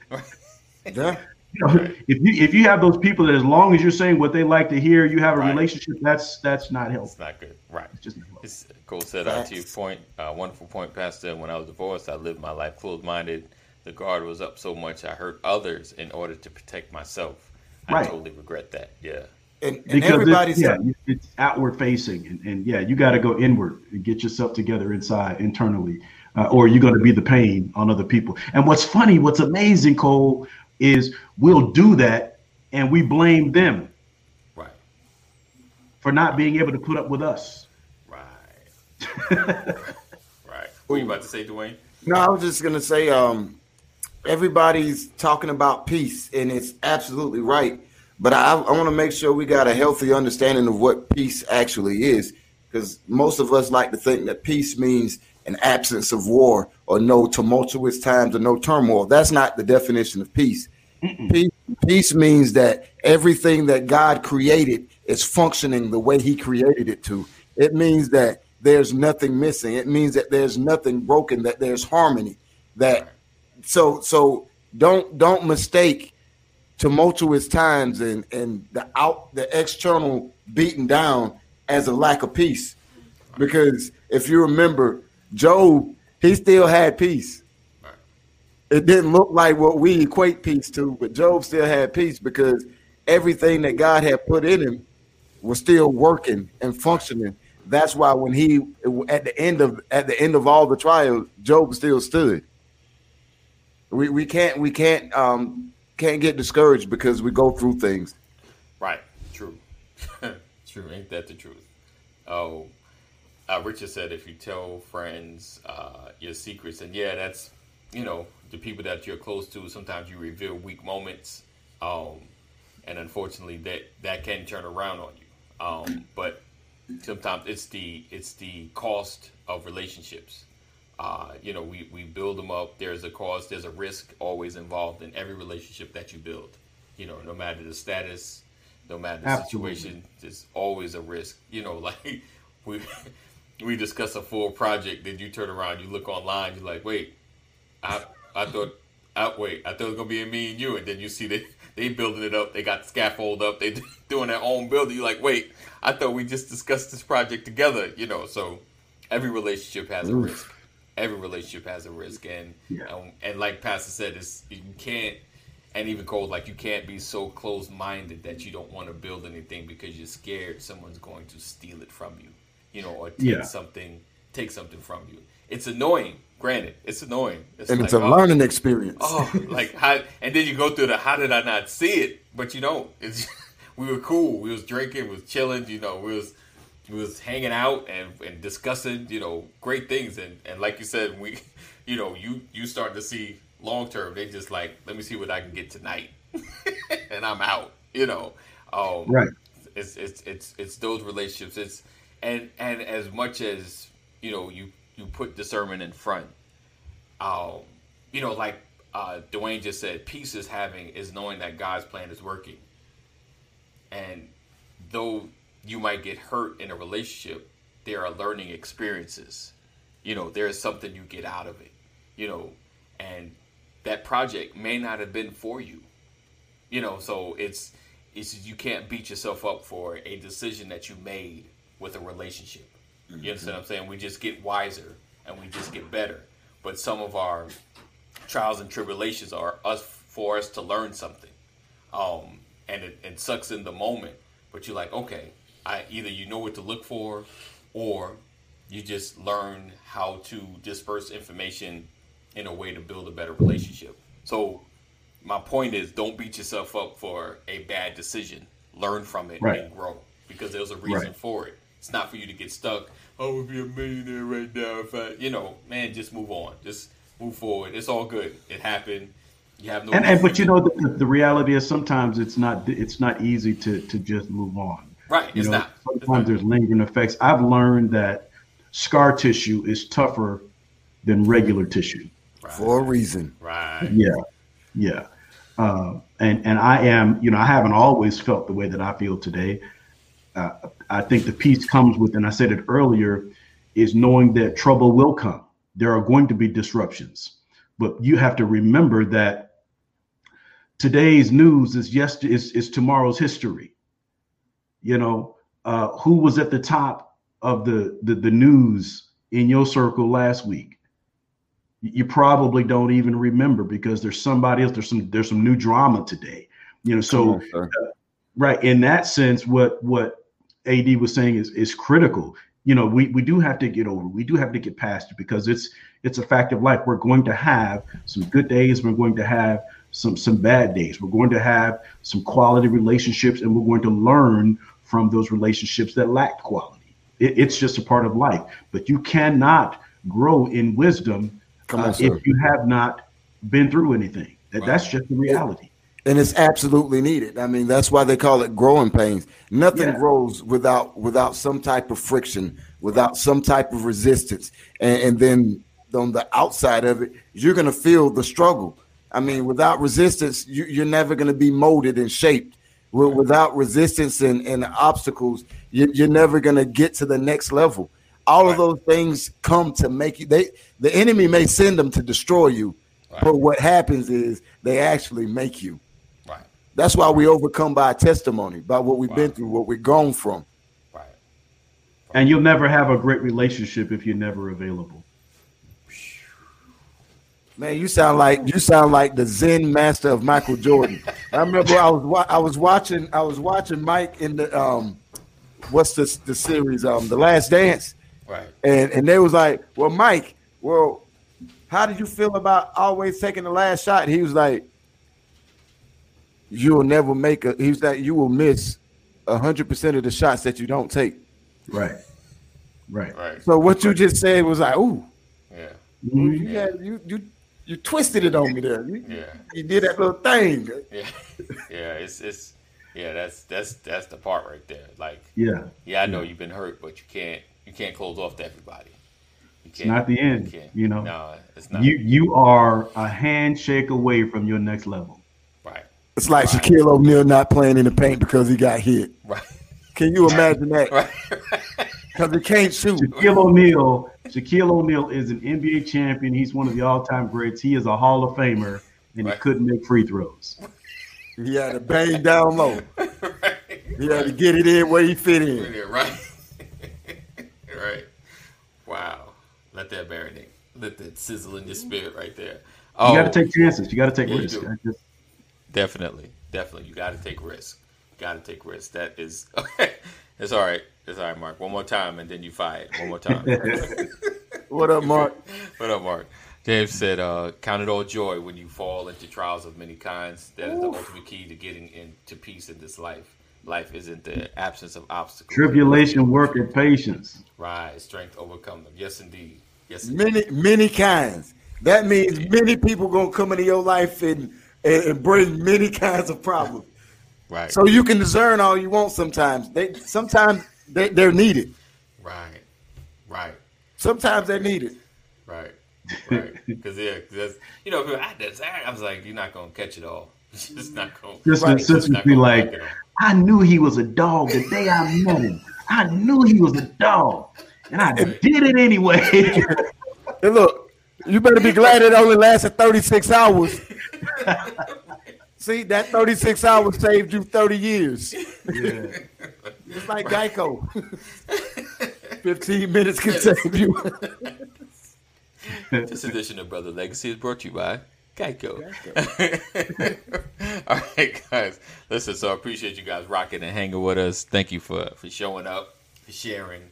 you know, if you if you have those people that as long as you're saying what they like to hear, you have a Right. relationship. That's that's not It's healthy. not good. Right. It's just. It's, Cole said, uh, to your point, uh, wonderful point, Pastor. When I was divorced, I lived my life closed minded. The guard was up so much, I hurt others in order to protect myself. I Right. totally regret that. Yeah. And, and because everybody's it's, yeah, it's outward facing, and, and yeah, you got to go inward and get yourself together inside internally, uh, or you're going to be the pain on other people. And what's funny, what's amazing, Cole, is we'll do that and we blame them Right. for not being able to put up with us. Right. right. What were you about to say, Dwayne? No, I was just gonna say, um, everybody's talking about peace, and it's absolutely right. But I, I want to make sure we got a healthy understanding of what peace actually is, because most of us like to think that peace means an absence of war or no tumultuous times or no turmoil. That's not the definition of peace. Peace, peace means that everything that God created is functioning the way He created it to. It means that there's nothing missing. It means that there's nothing broken. That there's harmony. That so so don't don't mistake tumultuous times and and the out the external beating down as a lack of peace, because if you remember, Job he still had peace it didn't look like what we equate peace to, but Job still had peace because everything that God had put in him was still working and functioning. That's why when he at the end of at the end of all the trials, Job still stood. We we can't we can't um can't get discouraged because we go through things. Right. True. True. Ain't that the truth? Oh, uh, Richard said if you tell friends uh, your secrets, and yeah, that's you know the people that you're close to. Sometimes you reveal weak moments, um, and unfortunately, that that can turn around on you. Um, but sometimes it's the it's the cost of relationships. Uh, you know, we, we build them up. There's a cost, there's a risk always involved in every relationship that you build. You know, no matter the status, no matter the Absolutely. situation, there's always a risk. You know, like we we discuss a full project, then you turn around, you look online, you're like, wait, I I thought I, wait, I thought it was gonna be me and you, and then you see they they building it up, they got scaffold up, they doing their own building. You're like, wait, I thought we just discussed this project together. You know, so every relationship has a risk. Every relationship has a risk, and Yeah. and, and like Pastor said, it's you can't. And even Cole, like you can't be so close-minded that you don't want to build anything because you're scared someone's going to steal it from you, you know, or take Yeah. something, take something from you. It's annoying. Granted, it's annoying. And like, it's a oh, learning experience. Oh, like how? And then you go through the how did I not see it? But you don't. It's we were cool. We was drinking, we was chilling. You know, we was was hanging out and, and discussing. You know, great things. And and like you said, we, you know, you you start to see long term. They just like let me see what I can get tonight, and I'm out. You know, um, Right. it's it's it's it's those relationships. It's and and as much as you know, you you put discernment in front. Um, you know, like uh, Dwayne just said, peace is having is knowing that God's plan is working. And though you might get hurt in a relationship, there are learning experiences. You know, there is something you get out of it. You know, and that project may not have been for you. You know, so it's it's you can't beat yourself up for a decision that you made with a relationship. You understand what I'm saying? We just get wiser and we just get better. But some of our trials and tribulations are us for us to learn something. Um, and it, it sucks in the moment, but you're like, okay, I either you know what to look for, or you just learn how to disperse information in a way to build a better relationship. So my point is, don't beat yourself up for a bad decision. Learn from it Right. and grow because there's a reason Right. for it. It's not for you to get stuck. Oh, I would be a millionaire right now if I, you know, man, just move on. Just move forward. It's all good. It happened. You have no. And, and but you know the, the reality is sometimes it's not it's not easy to to just move on. Right? You It's know, not. It's sometimes not. there's lingering effects. I've learned that scar tissue is tougher than regular tissue. Right. for a reason. Right. Yeah, yeah. Uh, and and I am, you know, I haven't always felt the way that I feel today. Uh, I think the peace comes with, and I said it earlier, is knowing that trouble will come. There are going to be disruptions, but you have to remember that today's news is yes is, is tomorrow's history. You know, uh, who was at the top of the, the the news in your circle last week? you probably don't even remember because there's somebody else there's some there's some new drama today you know so on, sir. right in that sense what what ad was saying is is critical you know we we do have to get over we do have to get past it because it's it's a fact of life we're going to have some good days we're going to have some some bad days we're going to have some quality relationships and we're going to learn from those relationships that lacked quality it, it's just a part of life but you cannot grow in wisdom Come on, uh, if you have not been through anything that, that's just the reality and it's absolutely needed. I mean, that's why they call it growing pains. Nothing Yeah. grows without without some type of friction, without some type of resistance, and, and then on the outside of it, you're gonna feel the struggle. I mean, without resistance, you, you're never gonna be molded and shaped. Wi- Without resistance and, and obstacles, you, you're never gonna get to the next level. All of those things come to make you. They the enemy may send them to destroy you, but what happens is they actually make you. Right. That's why we overcome by testimony, by what we've been through, what we've gone from. Right. and you'll never have a great relationship if you're never available Man, you sound like you sound like the Zen master of Michael Jordan. I remember I was wa- I was watching I was watching Mike in the um what's this the series um The Last Dance, Right. and and they was like, well, Mike, well, how did you feel about always taking the last shot? He was like, you will never make a. He was like, you will miss hundred percent of the shots that you don't take. right right Right. So what you just said was like, ooh, Yeah. You had you you you twisted it on me there. You, Yeah. you did that little thing. Yeah. Yeah. It's it's yeah. That's that's that's the part right there. Like yeah yeah, I know you've been hurt, but you can't you can't close off to everybody. You can't. not the end, can't. you know. No, it's not. you you are a handshake away from your next level right. It's like Right. Shaquille O'Neal not playing in the paint because he got hit. Right. Can you imagine that? Right. Because he can't shoot. Shaquille O'Neal, Shaquille O'Neal is an NBA champion. He's one of the all-time greats. He is a Hall of Famer, and he couldn't make free throws. He had to bang down low. right. He had to get it in where he fit in. Right. right. Wow. Let that marinate. Let that sizzle in your spirit right there. Oh, You got to take chances. You got to take Yeah, risks. just- definitely, definitely. You got to take risks. Got to take risks. That is, it's all right. It's all right, Mark. One more time, and then you fired. One more time. What up, Mark? what up, Mark? James said, uh, "Count it all joy when you fall into trials of many kinds. That is the ultimate key to getting into peace in this life. Life isn't the absence of obstacles. Tribulation, work, and patience. Right. Strength overcome them. Yes, indeed. Yes, indeed. Many, many kinds. That means many people gonna come into your life and, and, and bring many kinds of problems. Right. So you can discern all you want sometimes. They sometimes they, they're needed. right. Right. Sometimes they're needed. Right. right. Because yeah, because you know, people, I, I was like, you're not gonna catch it all. Just not gonna. Just right. sisters be like, I knew he was a dog the day I met him. I knew he was a dog, and I did it anyway. hey, look, you better be glad it only lasted 36 hours. See, that 36 hours saved you 30 years. Yeah. It's like Geico. 15 minutes can save you. this edition of Brother Legacy is brought to you by Geico. Geico. All right, guys. Listen, so I appreciate you guys rocking and hanging with us. Thank you for, for showing up, for sharing.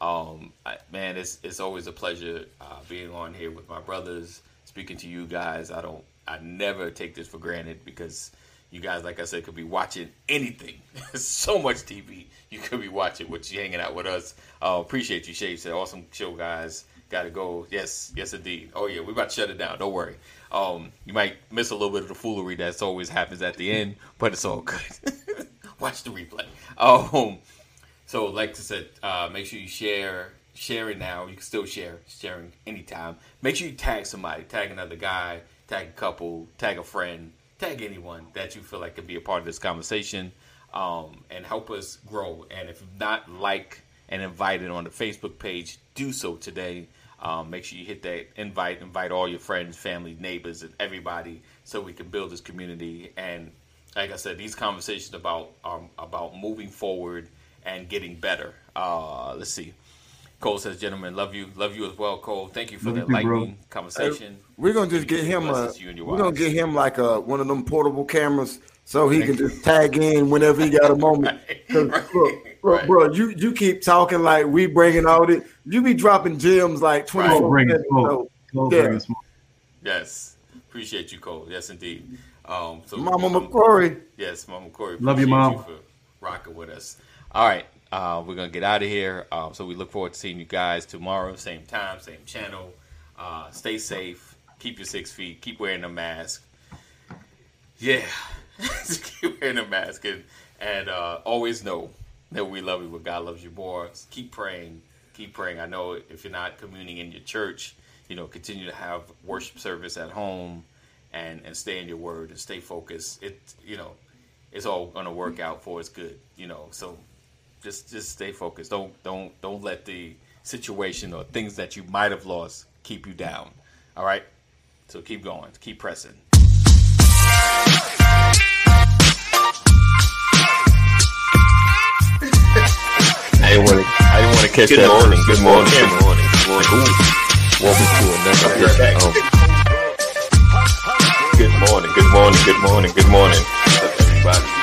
Um, I, man, it's it's always a pleasure uh, being on here with my brothers, speaking to you guys. I don't I never take this for granted because you guys, like I said, could be watching anything. so much TV you could be watching with you hanging out with us. Uh, appreciate you, Shay. Said awesome show, guys. Got to go. Yes, yes, indeed. Oh yeah, we're about to shut it down. Don't worry. Um, you might miss a little bit of the foolery that's always happens at the end, but it's all good. Watch the replay. Um, so like I said, uh, make sure you share share it now. You can still share, sharing anytime. Make sure you tag somebody, tag another guy, tag a couple, tag a friend, tag anyone that you feel like could be a part of this conversation um, and help us grow. And if not like and invited on the Facebook page, do so today. Um, make sure you hit that invite, invite all your friends, family, neighbors, and everybody, so we can build this community. And like I said, these conversations about um, about moving forward and getting better. Uh, let's see. Cole says, "Gentlemen, love you, love you as well, Cole. Thank you for the lightning conversation. Hey, we're gonna just get him a, we're gonna get him like a one of them portable cameras so he can just tag in whenever he got a moment. right, right, look, bro, right. bro, you you keep talking like we bringing all it. You be dropping gems like twenty four. Right. So, yeah. Yes, appreciate you, Cole. Yes, indeed. Um, so Mama um, McCory. Yes, Mama McCory. Love you, mom. You for rocking with us. All right. Uh, we're gonna get out of here. Uh, so we look forward to seeing you guys tomorrow, same time, same channel. Uh, stay safe. Keep your six feet. Keep wearing a mask. Yeah, keep wearing a mask and and uh, always know that we love you, but God loves you more. Keep praying. Keep praying. I know if you're not communing in your church, you know, continue to have worship service at home, and and stay in your word and stay focused. It you know, it's all gonna work out for us good. You know, so just just stay focused. Don't don't don't let the situation or things that you might have lost keep you down. All right. So keep going. Keep pressing. I didn't want to. I didn't want to catch good that. Morning, good morning. Good morning. Good morning. Welcome to another. Good morning. Good morning. Good morning. Good morning.